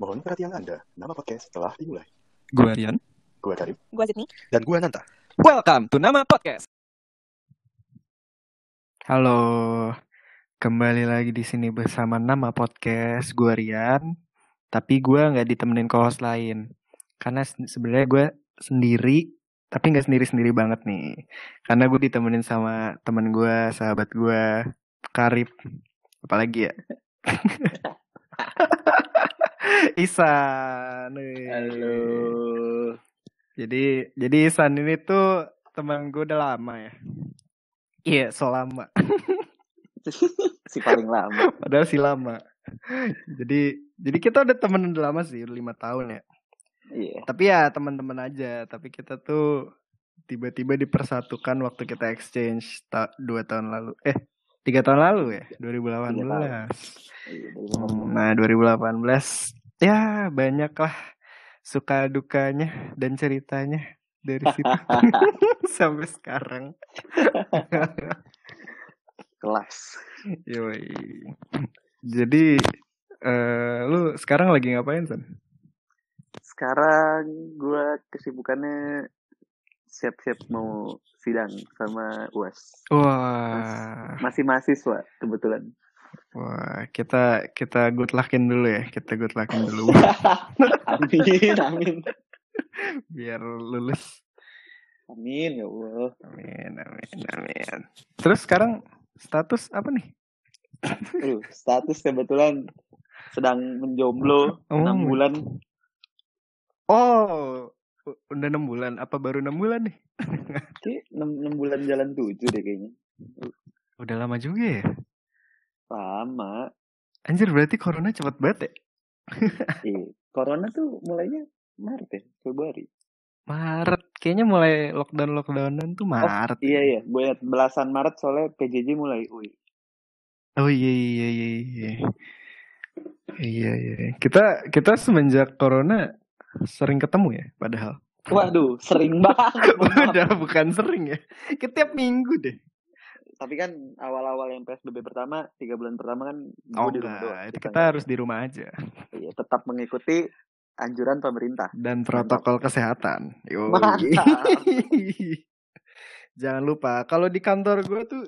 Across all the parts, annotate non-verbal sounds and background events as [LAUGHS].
Mohon perhatian Anda, nama podcast telah dimulai. Gue Rian. Gue Karim. Gue Sydney. Dan gue Nanta. Welcome to Nama Podcast. Halo, kembali lagi di sini bersama Nama Podcast. Gue Rian, tapi gue nggak ditemenin co-host lain. Karena se- sebenarnya gue sendiri, tapi nggak sendiri-sendiri banget nih. Karena gue ditemenin sama temen gue, sahabat gue, Karib. Apalagi ya? [LAUGHS] Isan. Halo. Jadi jadi Isan ini tuh teman gue udah lama ya. Iya, selama. [LAUGHS] si paling lama. Padahal sih lama. jadi jadi kita udah temen udah lama sih, udah lima tahun ya. Iya. Tapi ya teman-teman aja. Tapi kita tuh tiba-tiba dipersatukan waktu kita exchange ta- dua tahun lalu. Eh, tiga tahun lalu ya, 2018. Iya, Hmm, Nah, 2018 ya banyak lah suka dukanya dan ceritanya dari situ [LAUGHS] [LAUGHS] sampai sekarang. kelas. Yoi. Jadi eh lu sekarang lagi ngapain San? Sekarang gua kesibukannya siap-siap mau sidang sama UAS. Wah, Masih mahasiswa kebetulan. Wah kita kita good luckin dulu ya, kita good luckin dulu [LAUGHS] amin, amin. biar lulus. Amin ya Allah. Amin, amin, amin. Terus sekarang status apa nih? Uh, status kebetulan sedang menjomblo Oh. 6 bulan. Oh, udah enam bulan. Apa baru enam bulan nih? Oke, 6, 6 bulan jalan 7 deh kayaknya. Udah lama juga ya. Lama. Anjir berarti corona cepet banget ya. [LAUGHS] Iya. Corona tuh mulainya Maret ya, Februari. Maret, kayaknya mulai lockdown lockdownan tuh Maret. Iya iya, gue ingat belasan Maret soalnya PJJ mulai. Wih, Oh iya iya iya iya. Iya iya. Kita kita semenjak corona sering ketemu ya padahal. Waduh, sering banget. [LAUGHS] Udah bukan sering ya. Setiap minggu deh. Tapi kan awal-awal yang PSBB pertama, tiga bulan pertama kan Oh di rumah doang. itu Kita harus di rumah aja Iya, tetap mengikuti anjuran pemerintah. dan protokol kesehatan. Yoi. Mantap. [LAUGHS] jangan lupa kalau di kantor gue tuh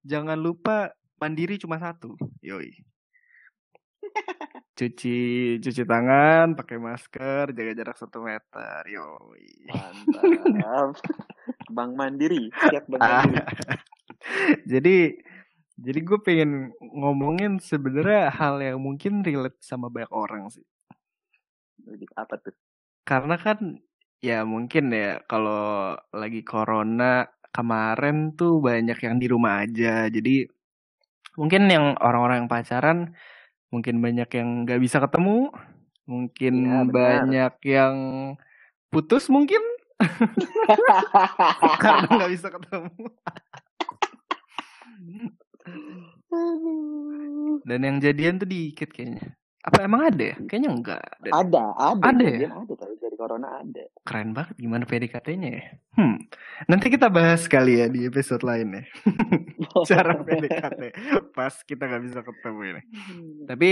jangan lupa mandiri cuma satu. Yoi. [LAUGHS] Cuci cuci tangan, pakai masker, jaga jarak satu meter. Yoi. Mantap. Bang Mandiri, siap Bang. [LAUGHS] Mandiri. [LAUGHS] jadi jadi gue pengen ngomongin sebenarnya hal yang mungkin relate sama banyak orang sih. Jadi, Apa tuh? Karena kan ya mungkin ya kalau lagi corona kemarin tuh banyak yang di rumah aja. Jadi mungkin yang orang-orang yang pacaran mungkin banyak yang nggak bisa ketemu, mungkin benar. banyak yang putus mungkin [LAUGHS] [LAUGHS] karena nggak bisa ketemu. Dan yang jadian tuh dikit kayaknya. Apa emang ada ya? Kayaknya enggak. Dan ada, ada. Ada ya? Ada, tapi dari Corona ada. keren banget gimana PDKT-nya ya. Hmm. Nanti kita bahas kali ya di episode lain ya. [LAUGHS] Cara PDKT pas kita nggak bisa ketemu ini. Tapi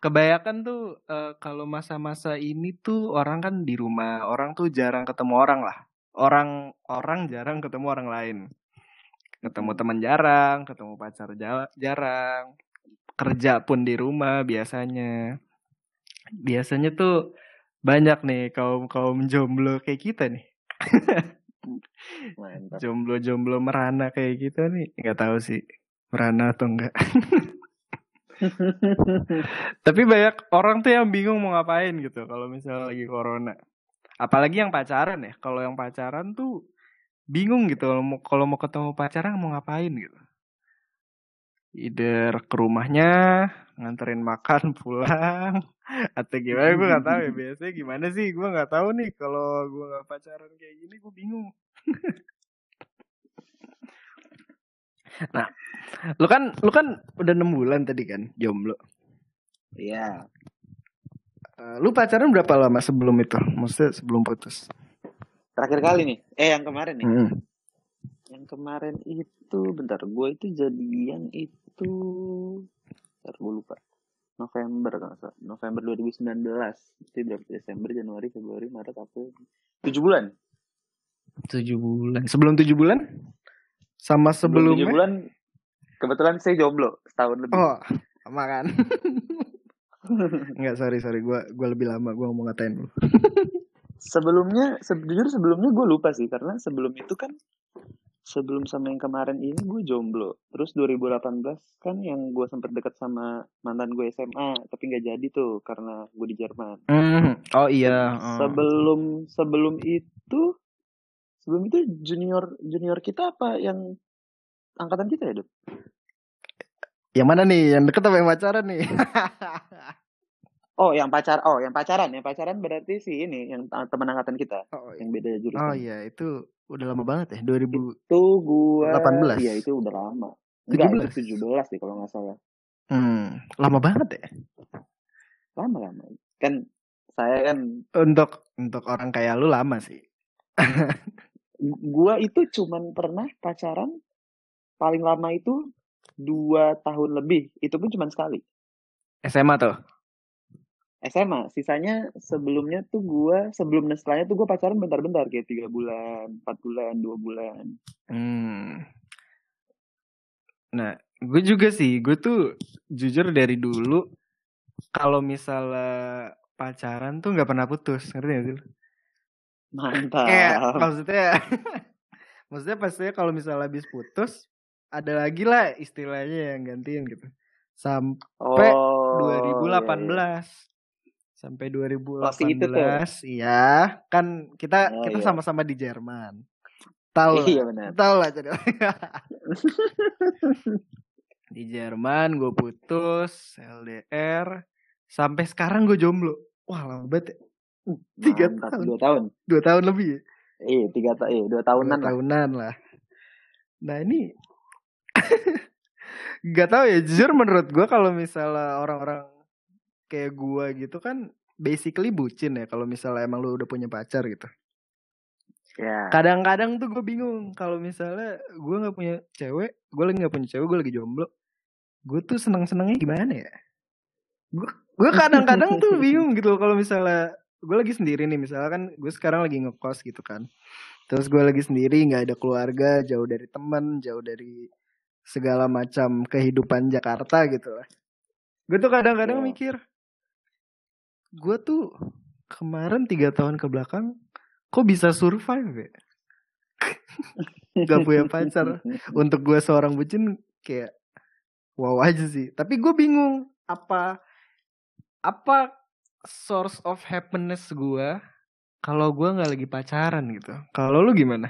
kebanyakan tuh eh, kalau masa-masa ini tuh orang kan di rumah, orang tuh jarang ketemu orang lah. Orang orang jarang ketemu orang lain. Ketemu teman jarang, ketemu pacar jarang. Kerja pun di rumah biasanya. Biasanya tuh banyak nih kaum kaum jomblo kayak kita nih. Mantap. Jomblo-jomblo merana kayak kita nih. nggak tahu sih merana atau enggak. [LAUGHS] Tapi banyak orang tuh yang bingung mau ngapain gitu kalau misalnya lagi corona. Apalagi yang pacaran ya. Kalau yang pacaran tuh bingung gitu kalau mau kalau mau ketemu pacaran mau ngapain gitu. Either ke rumahnya, nganterin makan [LAUGHS] pulang atau gimana gue nggak tahu ya. [LAUGHS] Biasanya gimana sih? Gue nggak tahu nih kalau gue nggak pacaran kayak gini gue bingung. [LAUGHS] Nah lu kan lu kan udah enam bulan tadi kan jomblo? Iya. Eh, lu pacaran berapa lama sebelum itu? Maksudnya sebelum putus Terakhir kali nih. Eh, yang kemarin nih. Hmm. Yang kemarin itu, bentar. Gue itu jadian itu... Bentar, gue lupa. November kalau salah. November 2019 itu berarti Desember Januari Februari Maret April tujuh bulan Tujuh bulan. Sebelum tujuh bulan? Sama sebelum tujuh bulan kebetulan saya jomblo setahun lebih Oh, sama kan? [LAUGHS] Enggak, sorry, sorry. Gua gua lebih lama. Gua mau ngatain lu. [LAUGHS] sebelumnya se- jujur sebelumnya gue lupa sih karena sebelum itu kan sebelum sama yang kemarin ini gue jomblo terus 2018 kan yang gue sempet deket sama mantan gue SMA tapi nggak jadi tuh karena gue di Jerman Hmm. Oh iya. oh. sebelum sebelum itu sebelum itu junior junior kita apa yang angkatan kita ya Dut? Yang mana nih? Yang deket apa yang pacaran nih? [LAUGHS] oh yang pacar oh yang pacaran yang pacaran berarti si ini yang teman angkatan kita oh, iya. yang beda jurusan oh iya, itu udah lama banget ya. 2000. itu gua 18. iya itu udah lama enggak 17. itu 17 sih kalau nggak salah Hmm, lama banget ya. lama lama kan saya kan Untuk untuk orang kayak lu lama sih. gua itu cuman pernah pacaran paling lama itu dua tahun lebih itu pun cuman sekali SMA tuh. SMA sisanya sebelumnya tuh gua sebelum dan setelahnya tuh gua pacaran bentar-bentar kayak tiga bulan empat bulan dua bulan Hmm. Nah, gue juga sih, gue tuh jujur dari dulu kalau misalnya pacaran tuh nggak pernah putus, ngerti gak sih? mantap Kayak maksudnya, [LAUGHS] maksudnya pastinya kalau misalnya habis putus, ada lagi lah istilahnya yang gantiin gitu. Sampai oh, iya, 2018. iya. Sampai Masih itu tuh. 2018, iya. Kan kita Oh, kita iya. sama-sama di Jerman. Tahu iya benar Tahu lah jadi. [LAUGHS] di Jerman gue putus LDR sampai sekarang gue jomblo. Wah lama banget ya. Tiga Mantap, tahun, dua tahun dua tahun lebih. ya? iya tiga tahun iya dua Dua tahunan lah tahunan lah. Nah ini [LAUGHS] nggak tahu ya jujur menurut gue kalau misalnya orang-orang kayak gue gitu kan basically bucin ya kalau misalnya emang lu udah punya pacar gitu. ya kadang-kadang tuh gue bingung kalau misalnya gue nggak punya cewek gue lagi nggak punya cewek gue lagi jomblo gue tuh seneng senengnya gimana ya gue gue kadang-kadang tuh [LAUGHS] bingung gitu loh kalau misalnya gue lagi sendiri nih misalnya kan gue sekarang lagi ngekos gitu kan terus gue lagi sendiri nggak ada keluarga jauh dari teman jauh dari segala macam kehidupan Jakarta gitu lah gue tuh kadang-kadang Iya. mikir gue tuh kemarin tiga tahun ke belakang kok bisa survive ya? Gak punya pacar. untuk gue seorang bucin kayak wow aja sih. Tapi gue bingung apa apa source of happiness gue kalau gue nggak lagi pacaran gitu? Kalau lu gimana?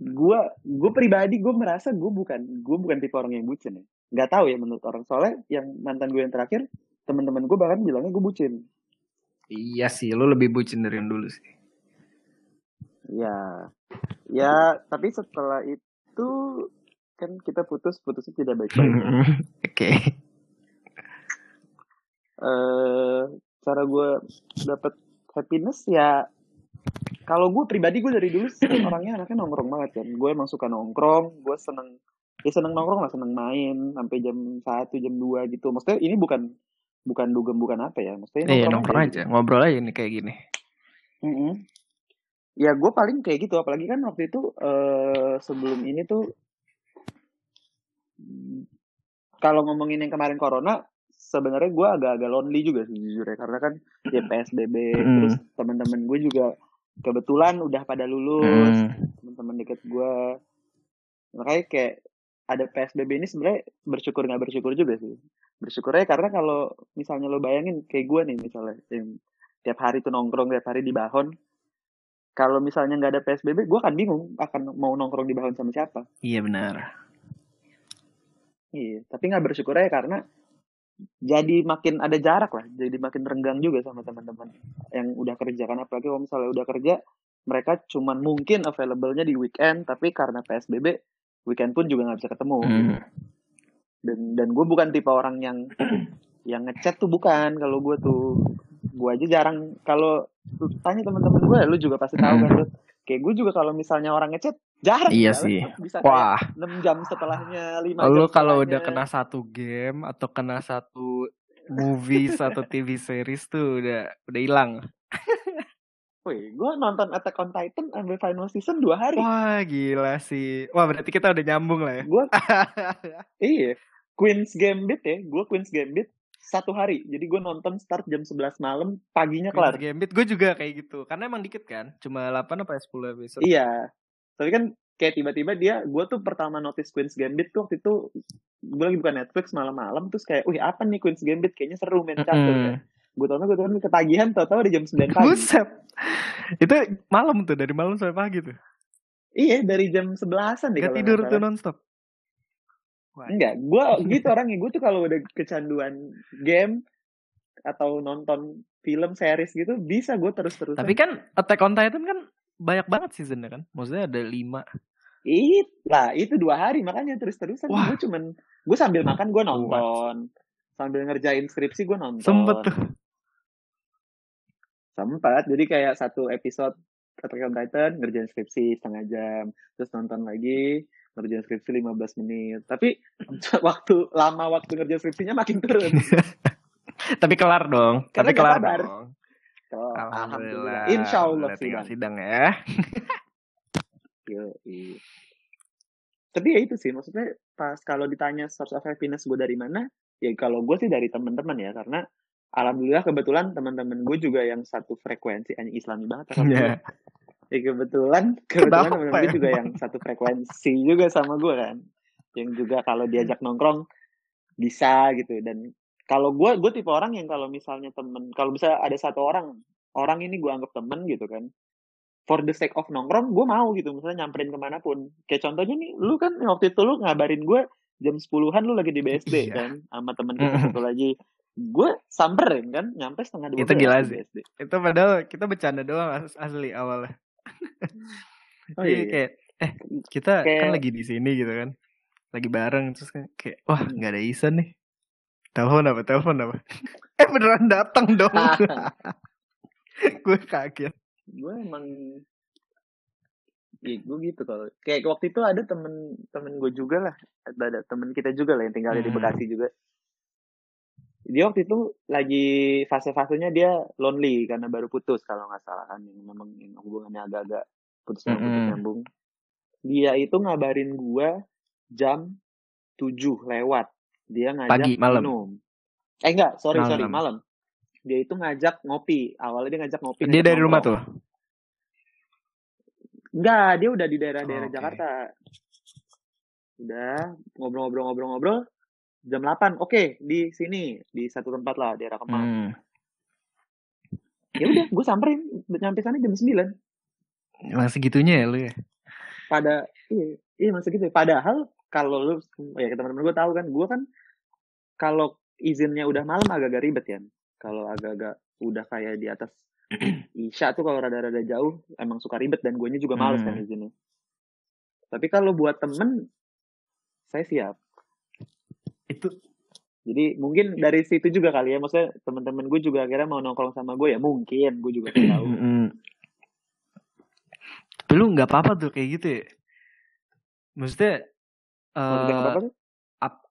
Gua gue pribadi gue merasa gue bukan gue bukan tipe orang yang bucin ya. Nggak tahu ya menurut orang. Soalnya yang mantan gue yang terakhir teman-teman gue bahkan bilangnya gue bucin. Iya sih lu lebih bucin dari yang dulu sih. Ya ya tapi setelah itu kan kita putus putusnya tidak baik-baik [LAUGHS] oke. Eh cara gue dapet happiness ya kalau gue pribadi gue dari dulu sih [CLEARS THROAT] orangnya anaknya nongkrong banget kan. Gue emang suka nongkrong gue seneng ya seneng nongkrong lah seneng main sampai jam satu jam 2 gitu. Maksudnya ini bukan bukan dugem bukan apa ya maksudnya iya nongkrong aja ngobrol aja nih kayak gini Mm-mm. Ya gue paling kayak gitu, apalagi kan waktu itu eh sebelum ini tuh mm, kalau ngomongin yang kemarin corona, sebenarnya gue agak-agak lonely juga sih jujur ya, karena kan ya PSBB, Mm. terus teman-teman gue juga kebetulan udah pada lulus, Hmm. teman-teman deket gue, makanya kayak ada PSBB ini sebenarnya bersyukur nggak bersyukur juga sih, bersyukurnya karena kalau misalnya lo bayangin kayak gue nih misalnya, yang tiap hari tuh nongkrong tiap hari di Bahon, kalau misalnya nggak ada PSBB, gue akan bingung akan mau nongkrong di Bahon sama siapa. iya benar Iya, tapi nggak bersyukur ya karena jadi makin ada jarak lah, jadi makin renggang juga sama teman-teman yang udah kerja kan apalagi kalau misalnya udah kerja mereka cuman mungkin available-nya di weekend, tapi karena PSBB weekend pun juga nggak bisa ketemu. Hmm. Dan dan gue bukan tipe orang yang [CLEARS THROAT] yang ngechat tuh bukan kalau gue tuh gue aja jarang kalau lu tanya teman-teman gue lu juga pasti tahu kan [CLEARS THROAT] Dut. kayak gue juga kalau misalnya orang ngechat Jarang Iya ya, sih. bisa Wah, 6 jam setelahnya, 5 jam lu kalau udah kena satu game atau kena satu movies atau TV series tuh udah udah hilang. [LAUGHS] Wih, gue nonton Attack on Titan sampai final season 2 hari. Wah, gila sih. Wah, berarti kita udah nyambung lah ya. Gue, [LAUGHS] iya. Queen's Gambit ya, gue Queen's Gambit satu hari. Jadi gue nonton start jam 11 malam, paginya Queen's kelar. Gambit gue juga kayak gitu. Karena emang dikit kan, cuma 8 apa 10 episode. Iya. Tapi kan kayak tiba-tiba dia, gue tuh pertama notice Queen's Gambit tuh waktu itu gue lagi buka Netflix malam-malam terus kayak, wih apa nih Queen's Gambit kayaknya seru main catur Mm-mm. ya. Gue tonton, gue tonton ketagihan, tau-tau udah jam 9 pagi. Buset. Itu malam tuh, dari malam sampai pagi tuh. Iya, dari jam 11-an deh Gak tidur tuh nonstop. Enggak, gue gitu orangnya. Gue tuh kalau udah kecanduan game atau nonton film series gitu, bisa gue terus-terusan. Tapi kan Attack on Titan kan banyak banget seasonnya kan. Maksudnya ada 5. It, lah itu dua hari makanya terus-terusan gue cuman gue sambil makan gue nonton sambil ngerjain skripsi gue nonton Sempet tuh. sempat jadi kayak satu episode Attack on Titan ngerjain skripsi setengah jam terus nonton lagi ngerjain skripsi 15 menit tapi [LAUGHS] waktu lama waktu ngerjain skripsinya makin turun [LAUGHS] Tapi kelar dong. Karena Tapi kelar dong. Oh, Alhamdulillah. insya Allah sidang sidang ya. Yoi. Tapi ya itu sih, maksudnya pas kalau ditanya source of happiness gue dari mana, ya kalau gue sih dari teman-teman ya, karena alhamdulillah kebetulan teman-teman gue juga yang satu frekuensi, hanya Islami banget. alhamdulillah. Ya. Ya kebetulan, kebetulan teman-teman gue emang? juga yang satu frekuensi juga sama gue kan, yang juga kalau diajak nongkrong bisa gitu. Dan kalau gue, gue tipe orang yang kalau misalnya temen, kalau bisa ada satu orang, orang ini gue anggap temen gitu kan, for the sake of nongkrong, gue mau gitu, misalnya nyamperin ke mana pun. Kayak contohnya nih, lu kan waktu itu lu ngabarin gue jam 10-an lu lagi di BSD Iya. kan, sama temen kita Mm. satu lagi. Gue samperin kan, nyampe setengah 12 Itu gila sih. BSD. Itu padahal kita bercanda doang as- asli awalnya. [LAUGHS] Oh Jadi iya. kayak eh kita kan Kayak- lagi di sini gitu kan. Lagi bareng terus kan kayak wah Hmm. nggak ada Isan nih. Telepon apa? Telepon apa? [LAUGHS] eh beneran datang dong. [LAUGHS] Gue kaget. gue emang ya gue gitu kalau kayak waktu itu ada temen temen gue juga lah ada, ada temen kita juga lah yang tinggal di Hmm. Bekasi juga dia waktu itu lagi fase-fasenya dia lonely karena baru putus kalau nggak salah kan yang memang yang hubungannya agak-agak putus nyambung putus Mm-mm. nyambung dia itu ngabarin gue jam 7 lewat dia ngajak Pagi, malam. minum eh enggak sorry sorry Malam. malam dia itu ngajak ngopi awalnya dia ngajak ngopi Dia ngajak dari rumah tuh. Enggak, dia udah di daerah-daerah Oke. Jakarta. Udah ngobrol-ngobrol-ngobrol-ngobrol jam 8. Oke, di sini di satu tempat lah daerah Kemang. Hmm. Ya udah, gue samperin nyampe sana jam 9. Masih gitunya ya lu ya. Pada iya, iya masih gitu. Padahal kalau lu ya teman-teman gue tahu kan, gue kan kalau izinnya udah malam agak-agak ribet ya. Kalau agak-agak udah kayak di atas [CLEARS THROAT] Isya tuh kalau rada-rada jauh emang suka ribet dan guanya juga males kan Hmm. izinnya. Tapi kalau buat temen saya siap. Itu Jadi mungkin dari situ juga kali ya, maksudnya teman-teman gue juga akhirnya mau nongkrong sama gue ya mungkin, gue juga tahu. Lu nggak apa-apa tuh kayak gitu ya. Maksudnya eh tuh? ap-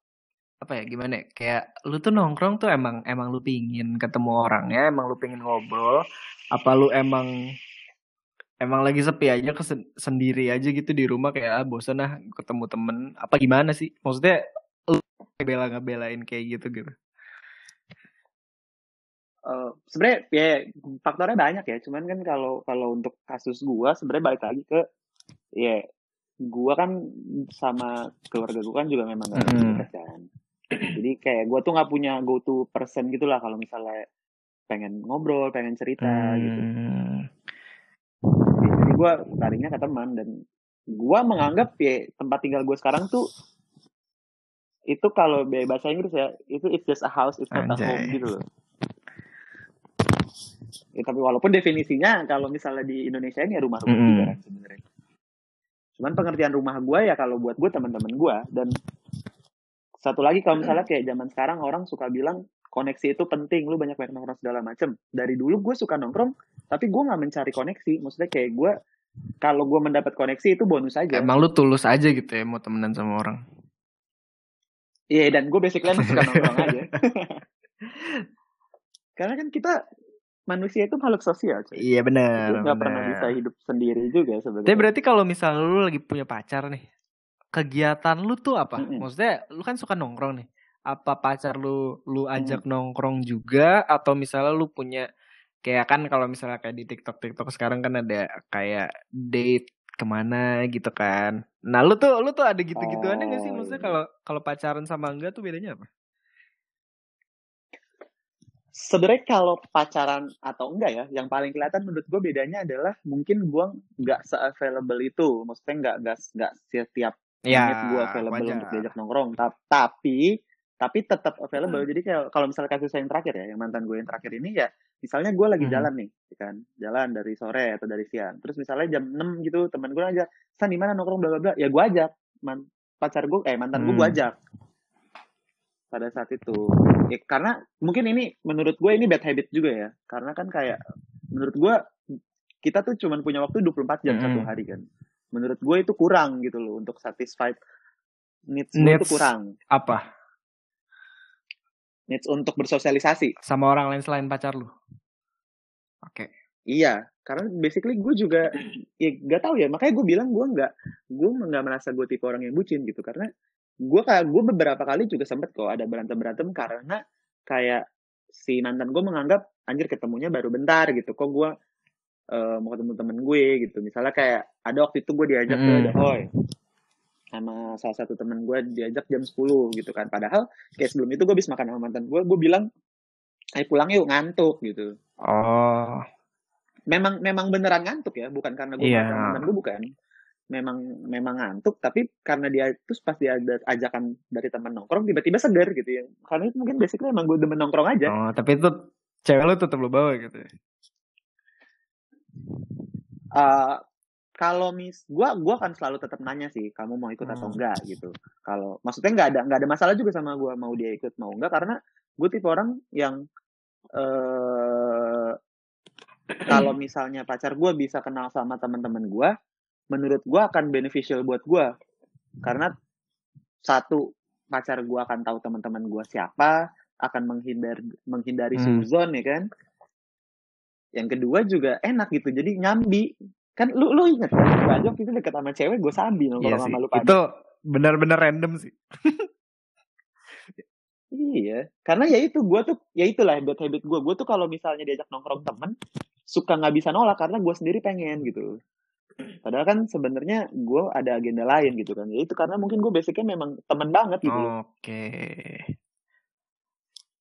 apa ya gimana ya? Kayak lu tuh nongkrong tuh emang emang lu pingin ketemu orangnya, emang lu pingin ngobrol, apa lu emang emang lagi sepi aja kesen- sendiri aja gitu di rumah kayak ah bosan ah ketemu temen apa gimana sih? Maksudnya lu bela ngebelain kayak gitu gitu. Eh, sebenarnya ya faktornya banyak ya, cuman kan kalau kalau untuk kasus gue sebenarnya balik lagi ke ya gue kan sama keluarga gue kan juga memang gak dekat kan. Jadi kayak gue tuh nggak punya go to person gitu lah kalau misalnya pengen ngobrol, pengen cerita gitu. Hmm. Jadi gue taringnya ke teman dan gue menganggap ya tempat tinggal gue sekarang tuh itu kalau bahasa Inggris ya itu it's just a house, it's not a home Anjay. gitu loh. Ya, tapi walaupun definisinya kalau misalnya di Indonesia ini ya rumah-rumah Mm-mm. juga kan sebenarnya. Cuman pengertian rumah gue ya kalau buat gue teman-teman gue dan satu lagi kalau misalnya kayak zaman sekarang orang suka bilang koneksi itu penting, lu banyak banyak nongkrong segala macem. Dari dulu gue suka nongkrong, tapi gue nggak mencari koneksi. Maksudnya kayak gue kalau gue mendapat koneksi itu bonus aja Emang lu tulus aja gitu ya mau temenan sama orang. Iya dan gue basically emang suka nongkrong aja [LAUGHS] karena kan kita manusia itu makhluk sosial cuy. Iya benar. Nggak pernah bisa hidup sendiri juga sebenarnya Tapi berarti kalau misalnya lu lagi punya pacar nih, kegiatan lu tuh apa? Mm-mm. Maksudnya lu kan suka nongkrong nih. Apa pacar lu lu ajak nongkrong juga atau misalnya lu punya kayak kan kalau misalnya kayak di TikTok TikTok sekarang kan ada kayak date ke mana gitu kan. Nah lu tuh lu tuh ada gitu-gituannya nggak sih? Oh, Maksudnya kalau kalau pacaran sama enggak tuh bedanya apa? sebenarnya kalau pacaran atau enggak ya, yang paling kelihatan menurut gue bedanya adalah mungkin gue nggak se-available itu, maksudnya nggak nggak nggak setiap Ya, menit gue available wajar. untuk diajak nongkrong, Ta- tapi tapi tetap available. Hmm. Jadi kayak kalau misalnya kasus saya yang terakhir ya, yang mantan gue yang terakhir ini ya, misalnya gue lagi Hmm. jalan nih, ya kan, jalan dari sore atau dari siang, terus misalnya jam 6 gitu, teman gue aja, san di mana nongkrong bla bla bla, ya gue ajak, man, pacar gue, eh mantan gue gue Hmm. ajak pada saat itu. Ya, karena mungkin ini menurut gue ini bad habit juga ya. Karena kan kayak menurut gue kita tuh cuman punya waktu 24 jam satu Mm-mm. hari kan. Menurut gue itu kurang gitu loh untuk satisfied needs gue itu Needs. kurang. Apa? Needs untuk bersosialisasi. Sama orang lain selain pacar lu? Oke. Iya, karena basically gue juga ya gak tahu ya. Makanya gue bilang gue nggak gue nggak merasa gue tipe orang yang bucin gitu karena gue kayak gue beberapa kali juga sempet kok ada berantem berantem karena kayak si mantan gue menganggap anjir ketemunya baru bentar gitu kok gue eh, mau ketemu temen gue gitu misalnya kayak ada waktu itu gue diajak ke Mm-mm. The Hoy sama salah satu temen gue diajak jam 10 gitu kan padahal kayak sebelum itu gue habis makan sama mantan gue gue bilang ayo pulang yuk ngantuk gitu Oh. memang memang beneran ngantuk ya bukan karena gue yeah. mantan gue bukan memang memang ngantuk tapi karena dia terus pas dia ada ajakan dari teman nongkrong tiba-tiba segar gitu ya karena itu mungkin basically emang gue demen nongkrong aja Oh, tapi itu cewek lu tetap lu bawa gitu. ya? Eh, kalau mis gua gua akan selalu tetap nanya sih kamu mau ikut atau Hmm. enggak gitu kalau maksudnya nggak ada nggak ada masalah juga sama gua mau dia ikut mau enggak karena gue tipe orang yang eh kalau misalnya pacar gua bisa kenal sama teman-teman gua menurut gua akan beneficial buat gua karena satu pacar gua akan tahu teman-teman gua siapa akan menghindar menghindari Hmm. suzon ya kan yang kedua juga enak gitu jadi nyambi kan lu lu inget kan gue aja waktu itu deket sama cewek gue sambil Iya nongkrong sih. sama lu pada Itu benar-benar random sih. iya karena ya itu gue tuh ya itulah bad habit gue gue tuh kalau misalnya diajak nongkrong temen suka nggak bisa nolak karena gue sendiri pengen gitu padahal kan sebenarnya gue ada agenda lain gitu kan ya itu karena mungkin gue basicnya memang temen banget gitu Oke.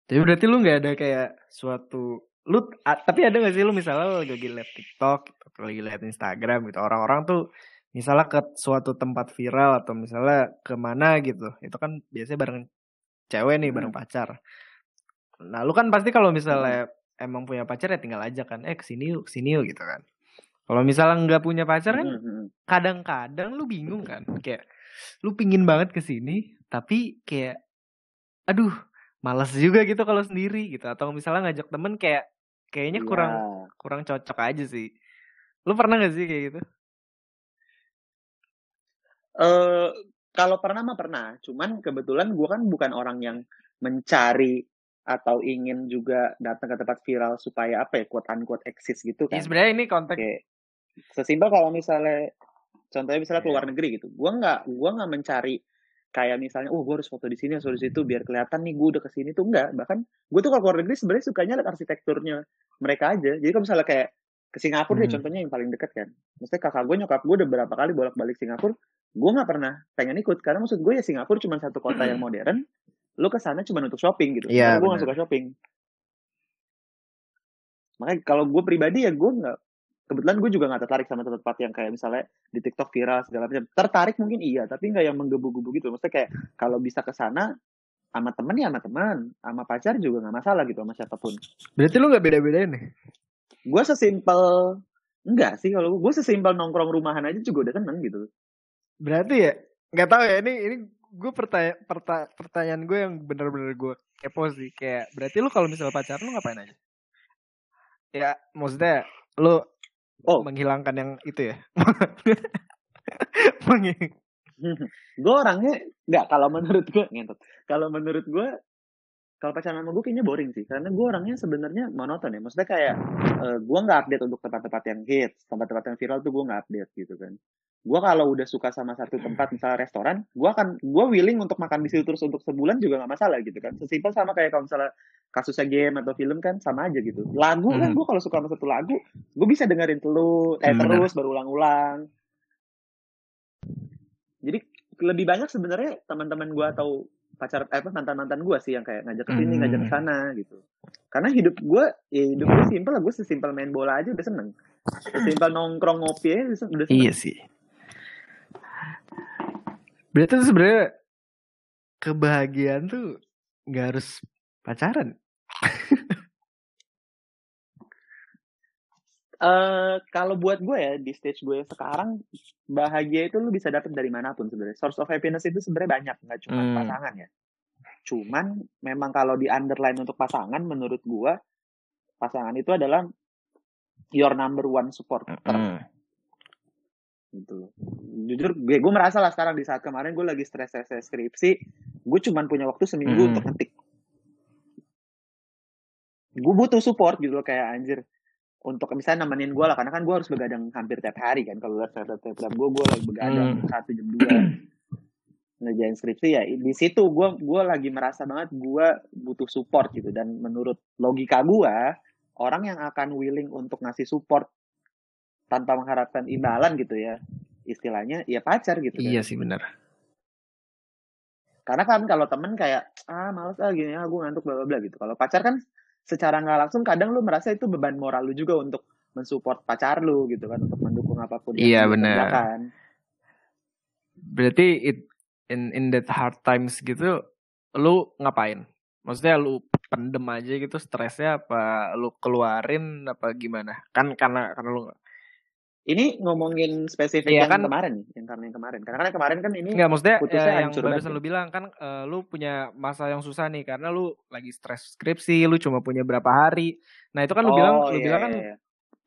Jadi berarti lu nggak ada kayak suatu lu tapi ada gak sih lu misalnya lu lagi liat TikTok atau lagi liat Instagram gitu orang-orang tuh misalnya ke suatu tempat viral atau misalnya ke mana gitu itu kan biasanya bareng cewek nih bareng Hmm. pacar nah lu kan pasti kalau misalnya emang punya pacar ya tinggal aja kan eh ke sini yuk ke sini yuk gitu kan kalau misalnya nggak punya pacar kan Hmm, hmm, hmm. kadang-kadang lu bingung kan kayak lu pingin banget ke sini tapi kayak aduh malas juga gitu kalau sendiri gitu atau misalnya ngajak temen kayak kayaknya Iya. kurang kurang cocok aja sih lu pernah gak sih kayak gitu Eh, kalau pernah mah pernah. Cuman kebetulan gue kan bukan orang yang mencari atau ingin juga datang ke tempat viral supaya apa ya quote unquote eksis gitu ya kan. sebenarnya ini konteks Kayak sesimpel kalau misalnya contohnya misalnya keluar Iya. negeri gitu. Gua nggak gua nggak mencari kayak misalnya oh gue harus foto di sini harus di situ biar kelihatan nih gue udah ke sini tuh enggak. Bahkan gue tuh kalau keluar negeri sebenarnya sukanya lihat arsitekturnya mereka aja. Jadi kalau misalnya kayak ke Singapura deh Hmm. contohnya yang paling deket kan. Maksudnya kakak gue nyokap gue udah berapa kali bolak balik Singapura gue nggak pernah pengen ikut. Karena maksud gue ya Singapura cuma satu kota yang modern lu ke sana cuma untuk shopping gitu. Iya, gue benar. suka shopping. Makanya kalau gue pribadi ya gue nggak kebetulan gue juga nggak tertarik sama tempat-tempat yang kayak misalnya di TikTok viral segala macam. Tertarik mungkin iya tapi nggak yang menggebu-gebu gitu. Maksudnya kayak kalau bisa ke sana sama temen ya sama teman sama pacar juga nggak masalah gitu sama siapa pun. Berarti lu nggak beda-bedain nih gue sesimpel enggak sih kalau gue sesimpel nongkrong rumahan aja juga udah seneng gitu. Berarti ya nggak tahu ya ini ini gue pertanya, perta- pertanyaan gue yang bener-bener gue kepo sih. Kayak berarti lu kalau misalnya pacaran lu ngapain aja? Ya maksudnya lu oh. menghilangkan yang itu ya. [LAUGHS] [LAUGHS] gue orangnya nggak kalau menurut gue ngentot. Kalau menurut gue kalau pacaran sama gue kayaknya boring sih karena gue orangnya sebenarnya monoton ya maksudnya kayak uh, gue nggak update untuk tempat-tempat yang hits tempat-tempat yang viral tuh gue nggak update gitu kan gue kalau udah suka sama satu tempat misalnya restoran gue akan gue willing untuk makan di situ terus untuk sebulan juga nggak masalah gitu kan. Sesimpel sama kayak kalau misalnya kasusnya game atau film kan sama aja gitu. Lagu kan hmm. gue kalau suka sama satu lagu gue bisa dengerin terus eh hmm, terus berulang-ulang jadi lebih banyak sebenarnya teman-teman gue atau pacar eh, apa mantan mantan gue sih yang kayak ngajak ke sini hmm. ngajak ke sana gitu. Karena hidup gue ya hidup gue simpel lah gue sesimpel main bola aja udah seneng. Sesimpel nongkrong ngopi aja udah seneng iya sih berarti tuh sebenarnya kebahagiaan tuh nggak harus pacaran Uh, [LAUGHS] kalau buat gue ya di stage gue sekarang bahagia itu lu bisa dapet dari mana pun sebenarnya. Source of happiness itu sebenarnya banyak, nggak cuma hmm. pasangan ya. Cuman memang kalau di underline untuk pasangan, menurut gue pasangan itu adalah your number one supporter. Hmm. Gitu. Jujur, gue, gue merasa lah sekarang di saat kemarin gue lagi stres stres skripsi, gue cuman punya waktu seminggu hmm. untuk ngetik. Gue butuh support gitu loh kayak anjir untuk misalnya nemenin gue lah karena kan gue harus begadang hampir tiap hari kan kalau lihat telegram gue gue lagi begadang hmm. satu jam dua [CLEARS THROAT] ngerjain skripsi ya di situ gue gue lagi merasa banget gue butuh support gitu dan menurut logika gue orang yang akan willing untuk ngasih support tanpa mengharapkan imbalan gitu ya. Istilahnya ya pacar gitu iya kan. sih benar. Karena kan kalau temen kayak ah males ah gini ah gue ngantuk bla bla gitu. Kalau pacar kan secara nggak langsung kadang lu merasa itu beban moral lu juga untuk mensupport pacar lu gitu kan untuk mendukung apa pun yang iya benar. berarti it in in that hard times gitu lu ngapain? Maksudnya lu pendem aja gitu stresnya apa lu keluarin apa gimana? Kan karena karena lu ini ngomongin spesifik iya, yang kan, kemarin yang karena yang kemarin. Karena kan kemarin kan ini Enggak, maksudnya ya, yang barusan lu bilang kan uh, lu punya masa yang susah nih karena lu lagi stres skripsi, lu cuma punya berapa hari. Nah, itu kan lu oh, bilang lu iya, bilang kan iya, iya.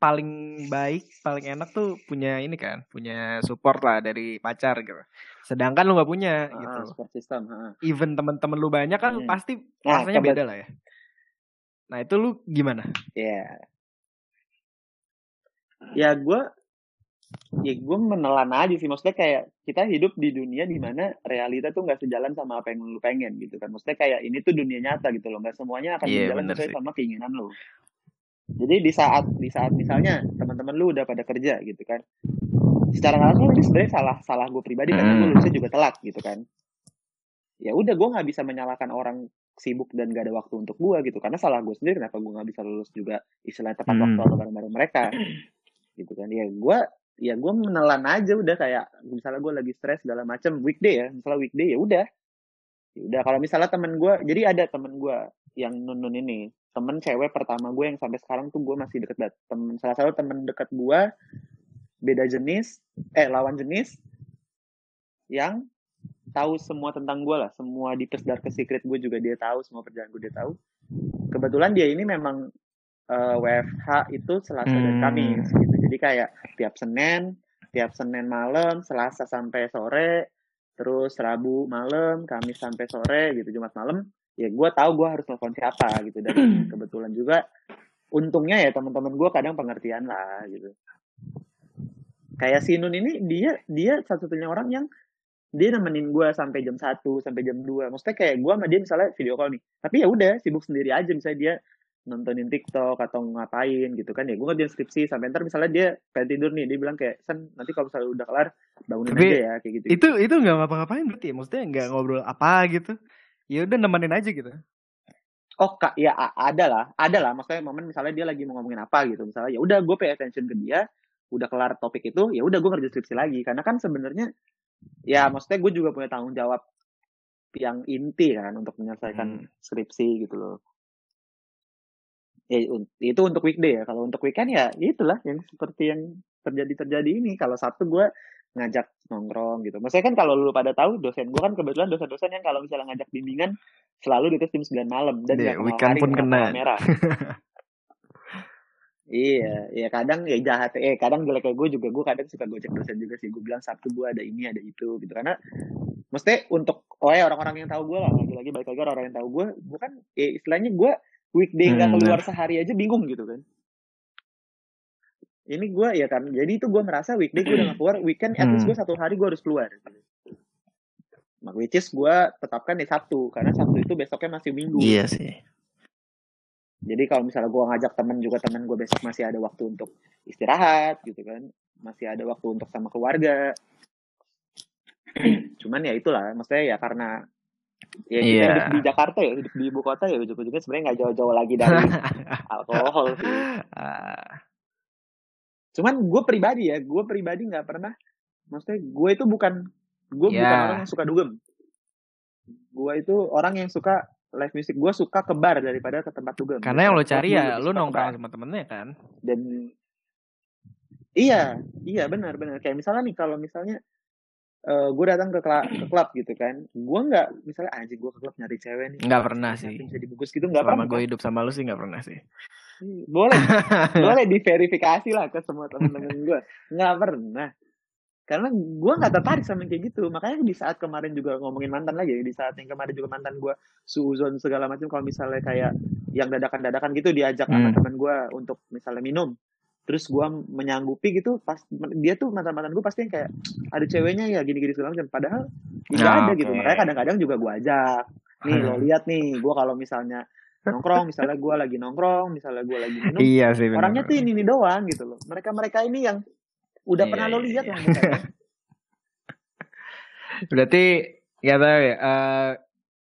paling baik, paling enak tuh punya ini kan, punya support lah dari pacar gitu. Sedangkan lu nggak punya uh, gitu. Support system, uh. Even temen-temen lu banyak kan hmm. pasti nah, rasanya beda lah ya. Nah, itu lu gimana? Iya. Yeah. Ya gue ya gue menelan aja sih. Maksudnya kayak kita hidup di dunia di mana realita tuh nggak sejalan sama apa yang lu pengen gitu kan. Maksudnya kayak ini tuh dunia nyata gitu loh. Nggak semuanya akan yeah, sejalan sesuai sama keinginan lo jadi di saat di saat misalnya teman-teman lu udah pada kerja gitu kan. Secara langsung ini sebenarnya salah salah gue pribadi karena gue lulusnya juga telat gitu kan. Ya udah gue nggak bisa menyalahkan orang sibuk dan gak ada waktu untuk gue gitu. Karena salah gue sendiri kenapa gue nggak bisa lulus juga istilahnya tepat waktu atau bareng-bareng mereka gitu kan. Ya gue ya gue menelan aja udah kayak misalnya gue lagi stres segala macam weekday ya misalnya weekday ya udah. Ya udah kalau misalnya temen gue jadi ada temen gue yang nun nun ini temen cewek pertama gue yang sampai sekarang tuh gue masih deket banget. Temen salah satu temen deket gue beda jenis eh lawan jenis yang tahu semua tentang gue lah. Semua di Dark Secret gue juga dia tahu semua perjalanan gue dia tahu. Kebetulan dia ini memang uh, eh, WFH itu Selasa hmm. dan Kamis gitu. Jadi kayak tiap Senin, tiap Senin malam, Selasa sampai sore, terus Rabu malam, Kamis sampai sore gitu, Jumat malam, ya gue tahu gue harus telepon siapa gitu dan [CLEARS THROAT] kebetulan juga untungnya ya teman-teman gue kadang pengertian lah gitu. Kayak si Nun ini dia dia satu-satunya orang yang dia nemenin gue sampai jam 1 sampai jam 2 maksudnya kayak gue sama dia misalnya video call nih tapi ya udah sibuk sendiri aja misalnya dia nontonin TikTok atau ngapain gitu kan ya gue ngerjain skripsi sampai ntar misalnya dia pengen tidur nih dia bilang kayak sen nanti kalau misalnya udah kelar bangunin Tapi, aja ya kayak gitu itu itu nggak ngapa-ngapain berarti ya? Maksudnya nggak ngobrol apa gitu? Ya udah nemenin aja gitu. Oh kak ya ada lah ada lah. Maksudnya momen misalnya dia lagi mau ngomongin apa gitu. Misalnya ya udah gue pay attention ke dia udah kelar topik itu ya udah gue kerja skripsi lagi. Karena kan sebenarnya ya maksudnya gue juga punya tanggung jawab yang inti kan untuk menyelesaikan hmm. skripsi gitu loh ya itu untuk weekday ya. Kalau untuk weekend ya itulah yang seperti yang terjadi terjadi ini. Kalau sabtu gue ngajak nongkrong gitu. Maksudnya kan kalau lu pada tahu dosen gue kan kebetulan dosen-dosen yang kalau misalnya ngajak bimbingan selalu di jam 9 malam dan yeah, weekend hari pun kena. merah [LAUGHS] Iya, ya kadang ya jahat, eh kadang jelek kayak gue juga gue kadang suka gocek dosen juga sih. Gue bilang Sabtu gue ada ini ada itu gitu. Karena mesti untuk oh ya orang-orang yang tahu gue lah. Lagi-lagi baik lagi orang-orang yang tahu gue, gue kan ya istilahnya gue weekday nggak Hmm, keluar sehari aja bingung gitu kan. Ini gue ya kan, jadi itu gue merasa weekday gue udah gak keluar, weekend at least Hmm. gue satu hari gue harus keluar. Nah, which is gue tetapkan di Sabtu karena Sabtu itu besoknya masih Minggu. Iya sih. Jadi kalau misalnya gue ngajak temen juga temen gue besok masih ada waktu untuk istirahat gitu kan, masih ada waktu untuk sama keluarga. [CLEARS THROAT] Cuman ya itulah, maksudnya ya karena ya kita Iya. hidup di Jakarta ya, hidup di ibu kota ya ujung-ujungnya sebenarnya nggak jauh-jauh lagi dari [LAUGHS] alkohol sih. Ah, Cuman gue pribadi ya, gue pribadi nggak pernah, maksudnya gue itu bukan gue bukan Ya. orang yang suka dugem. Gue itu orang yang suka live music. Gue suka ke bar daripada ke tempat dugem. Karena yang lo cari ya lo nongkrong sama temennya kan. dan iya iya benar benar kayak misalnya nih kalau misalnya eh gue datang ke, kela- ke klub gitu kan. Gue nggak misalnya anjing gue ke klub nyari cewek nih. Nggak pernah sih. bisa dibungkus gitu nggak pernah. gue hidup sama lu sih nggak pernah sih. Boleh. [LAUGHS] Boleh diverifikasi lah ke semua temen-temen gue nggak pernah. Karena gue nggak tertarik sama yang kayak gitu. Makanya di saat kemarin juga ngomongin mantan lagi di saat yang kemarin juga mantan gue suzon segala macam kalau misalnya kayak yang dadakan-dadakan gitu diajak sama Hmm. teman gue untuk misalnya minum terus gue menyanggupi gitu pas dia tuh mantan mantan gue pasti yang kayak ada ceweknya ya gini-gini segala macam padahal ya nggak Ah, ada gitu oke. makanya kadang-kadang juga gue ajak nih lo [LAUGHS] lihat nih gue kalau misalnya nongkrong misalnya gue lagi nongkrong misalnya gue lagi minum Iya sih benar. orangnya tuh ini, ini doang gitu loh mereka mereka ini yang udah Iya, pernah lo iya, lihat iya. yang mukanya [LAUGHS] Berarti ya tahu ya. eh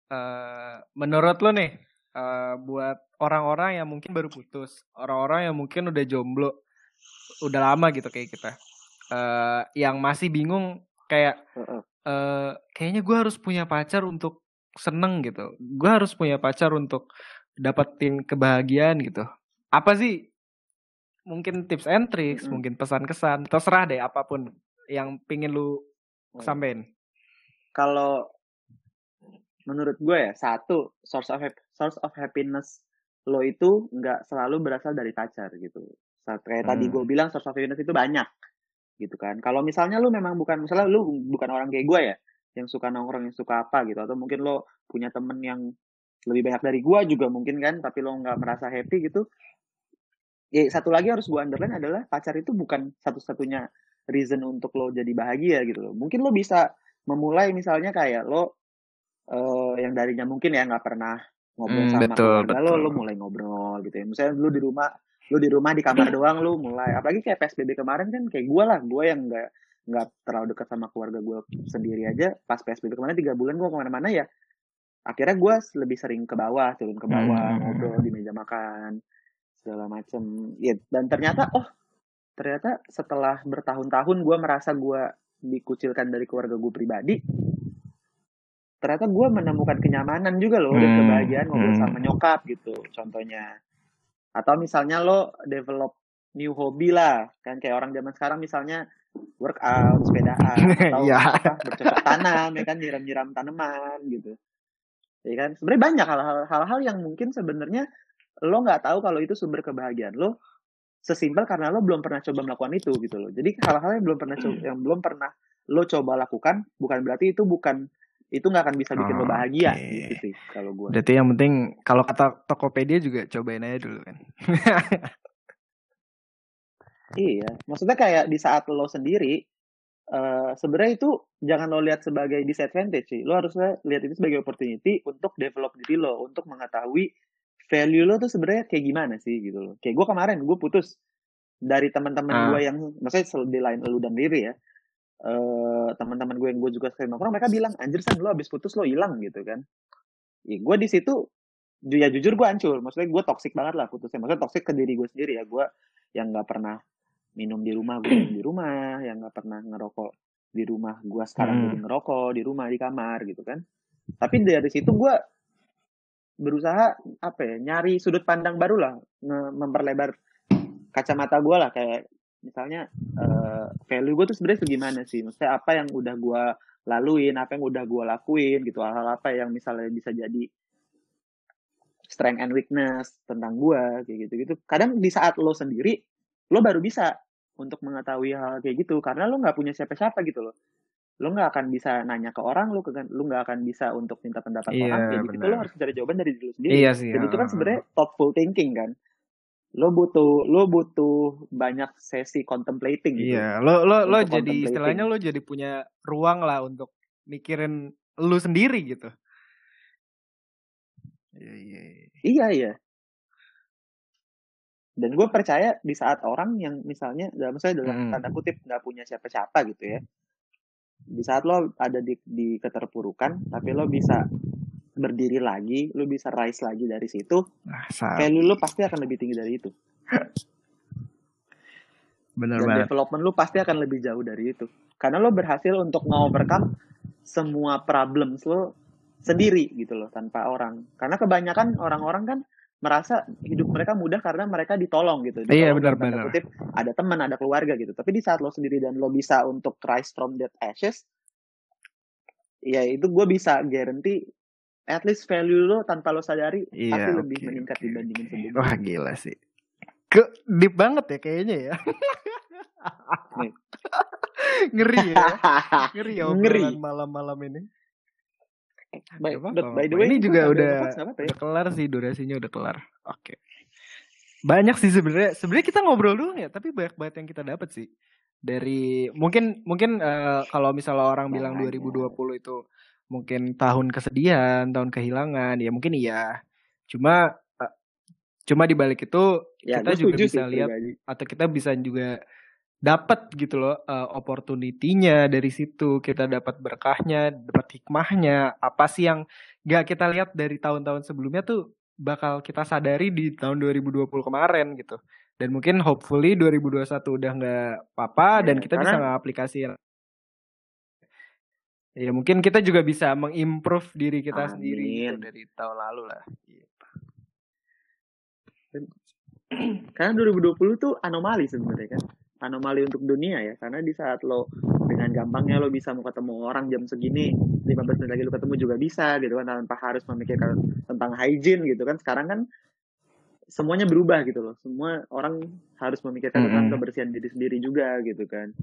eh, menurut lo nih eh, buat orang-orang yang mungkin baru putus, orang-orang yang mungkin udah jomblo, udah lama gitu kayak kita, eh yang masih bingung kayak eh kayaknya gue harus punya pacar untuk seneng gitu, gue harus punya pacar untuk dapetin kebahagiaan gitu. Apa sih mungkin tips and tricks, Mm-mm. mungkin pesan kesan, terserah deh apa pun yang pingin lu Oh. sampein. kalau menurut gue ya satu source of source of happiness lo itu nggak selalu berasal dari pacar gitu Saat kayak tadi Hmm. gue bilang source of happiness itu banyak gitu kan kalau misalnya lu memang bukan misalnya lu bukan orang kayak gue ya yang suka nongkrong yang suka apa gitu atau mungkin lo punya temen yang lebih banyak dari gue juga mungkin kan tapi lo nggak merasa happy gitu ya satu lagi harus gue underline adalah pacar itu bukan satu-satunya reason untuk lo jadi bahagia gitu loh mungkin lo bisa memulai misalnya kayak lo eh yang darinya mungkin ya nggak pernah ngobrol Hmm, sama betul, keluarga lo betul. lo mulai ngobrol gitu ya misalnya lu di rumah lu di rumah di kamar doang lu mulai apalagi kayak psbb kemarin kan kayak gue lah gue yang nggak nggak terlalu dekat sama keluarga gue sendiri aja pas psbb kemarin tiga bulan gue ke mana-mana ya akhirnya gue lebih sering ke bawah turun ke bawah Hmm. ngobrol di meja makan segala macem ya dan ternyata oh ternyata setelah bertahun-tahun gue merasa gue dikucilkan dari keluarga gue pribadi ternyata gue menemukan kenyamanan juga loh dan Hmm, kebahagiaan ngobrol hmm. sama nyokap gitu contohnya atau misalnya lo develop new hobby lah. Kan kayak orang zaman sekarang misalnya workout sepedaan [LAUGHS] atau apa, bercocok tanam ya kan nyiram-nyiram tanaman gitu. Ya kan? Sebenarnya banyak hal-hal hal-hal yang mungkin sebenarnya lo nggak tahu kalau itu sumber kebahagiaan lo sesimpel karena lo belum pernah coba melakukan itu gitu loh. Jadi hal-hal yang belum pernah co- yang belum pernah lo coba lakukan bukan berarti itu bukan itu nggak akan bisa bikin lo Oh, bahagia oke. gitu sih kalau gue Berarti yang penting kalau kata Tokopedia juga cobain aja dulu kan. [LAUGHS] Iya, maksudnya kayak di saat lo sendiri, eh sebenarnya itu jangan lo lihat sebagai disadvantage sih. Lo harusnya lihat itu sebagai opportunity untuk develop diri lo, untuk mengetahui value lo tuh sebenarnya kayak gimana sih gitu loh. Kayak gue kemarin, gue putus dari teman-teman Ah. gue yang, maksudnya di lain lu dan diri ya. Eh teman-teman gue yang gue juga sering nongkrong, mereka bilang, anjir san lo abis putus lo hilang gitu kan. Ya, gue di situ, ju- ya jujur gue hancur. Maksudnya gue toxic banget lah putusnya. Maksudnya toxic ke diri gue sendiri ya. Gue yang nggak pernah minum di rumah gue minum di rumah yang nggak pernah ngerokok di rumah gue sekarang Hmm. jadi ngerokok di rumah di kamar gitu kan tapi dari situ gue berusaha apa ya nyari sudut pandang baru lah nge- memperlebar kacamata gue lah kayak misalnya eh, value gue tuh sebenarnya segimana sih maksudnya apa yang udah gue laluin apa yang udah gue lakuin gitu hal-hal apa yang misalnya bisa jadi strength and weakness tentang gua kayak gitu-gitu. Kadang di saat lo sendiri lo baru bisa untuk mengetahui hal kayak gitu karena lo nggak punya siapa-siapa gitu loh. Lo nggak akan bisa nanya ke orang, lo lo nggak akan bisa untuk minta pendapat Iya, orang kayak gitu. Lo harus cari jawaban dari diri lo sendiri. Iya sih. Dan itu kan sebenarnya thoughtful thinking kan. Lo butuh lo butuh banyak sesi contemplating gitu. Iya, lo lo lo jadi istilahnya lo jadi punya ruang lah untuk mikirin lu sendiri gitu. Iya iya. iya. Iya iya. Dan gue percaya di saat orang yang misalnya dalam saya dalam Mm. tanda kutip nggak punya siapa-siapa gitu ya. Di saat lo ada di, di keterpurukan, tapi lo bisa berdiri lagi, lo bisa rise lagi dari situ, Nah, value lo pasti akan lebih tinggi dari itu. bener Dan banget. development lo pasti akan lebih jauh dari itu. Karena lo berhasil untuk nge-overcome semua problems lo sendiri gitu loh, tanpa orang. Karena kebanyakan orang-orang kan merasa hidup mereka mudah karena mereka ditolong gitu. Iya, Ditolong benar, dalam tanda benar. kutip, ada teman, ada keluarga gitu. Tapi di saat lo sendiri dan lo bisa untuk rise from that ashes, ya itu gue bisa guarantee at least value lo tanpa lo sadari pasti Iya, lebih meningkat oke, dibandingin sebelumnya. Wah, gila sih. Ke deep banget ya kayaknya ya. Nih. Ngeri ya. [LAUGHS] Ngeri ya Ngeri. malam-malam ini. by, Gak apa-apa, but by the way, ini juga udah apa-apa ya? udah kelar sih durasinya udah kelar. Oke. Banyak sih sebenarnya. Sebenarnya kita ngobrol doang ya, tapi banyak banget yang kita dapat sih. Dari mungkin mungkin eh, kalau misalnya orang bilang Banyak. 2020 itu mungkin tahun kesedihan, tahun kehilangan, ya mungkin iya. Cuma cuma di balik itu Ya, kita juga bisa sih lihat pribadi. atau kita bisa juga dapat gitu loh uh, opportunity-nya dari situ kita dapat berkahnya dapat hikmahnya apa sih yang gak kita lihat dari tahun-tahun sebelumnya tuh bakal kita sadari di tahun 2020 kemarin gitu dan mungkin hopefully 2021 udah nggak apa-apa Ya, dan kita bisa ngaplikasiin ya mungkin kita juga bisa mengimprove diri kita sendiri gitu Amin. dari tahun lalu lah gitu. Karena 2020 tuh anomali sebenarnya kan. Anomali untuk dunia ya. Karena di saat lo dengan gampangnya lo bisa mau ketemu orang jam segini, 15 menit lagi lo ketemu juga bisa gitu kan tanpa harus memikirkan tentang hygiene gitu kan. Sekarang kan semuanya berubah gitu loh. Semua orang harus memikirkan tentang kebersihan diri sendiri juga gitu kan.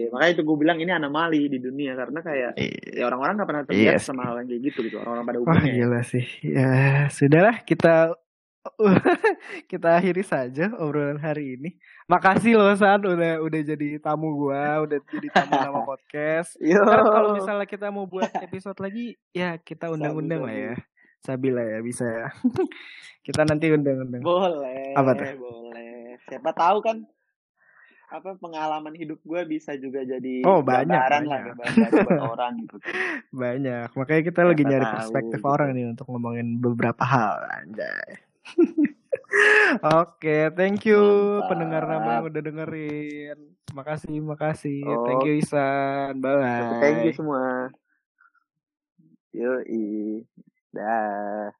Ya, makanya itu gue bilang ini anomali di dunia karena kayak ya orang-orang nggak pernah terbiasa Yes. sama hal yang kayak gitu gitu orang-orang pada Wah umumnya ya. gila sih. Ya sudahlah kita [LAUGHS] kita akhiri saja obrolan hari ini. Makasih loh San udah udah jadi tamu gua, udah jadi tamu nama [LAUGHS] podcast. Kalau misalnya kita mau buat [LAUGHS] episode lagi, ya kita undang-undang lah ya. Sabila ya bisa ya. kita nanti undang-undang. Boleh. Apa tuh? Boleh. Siapa tahu kan apa pengalaman hidup gue bisa juga jadi Oh, banyak, gambaran lah banyak. buat orang gitu. [LAUGHS] Banyak. Makanya kita lagi Siapa nyari tahu, perspektif gitu. orang nih untuk ngomongin beberapa hal anjay. [LAUGHS] Oke, thank you Mantap. pendengar nama yang udah dengerin. Makasih, makasih. Thank you Isan. Bye. Thank you semua. Yoi. Dah.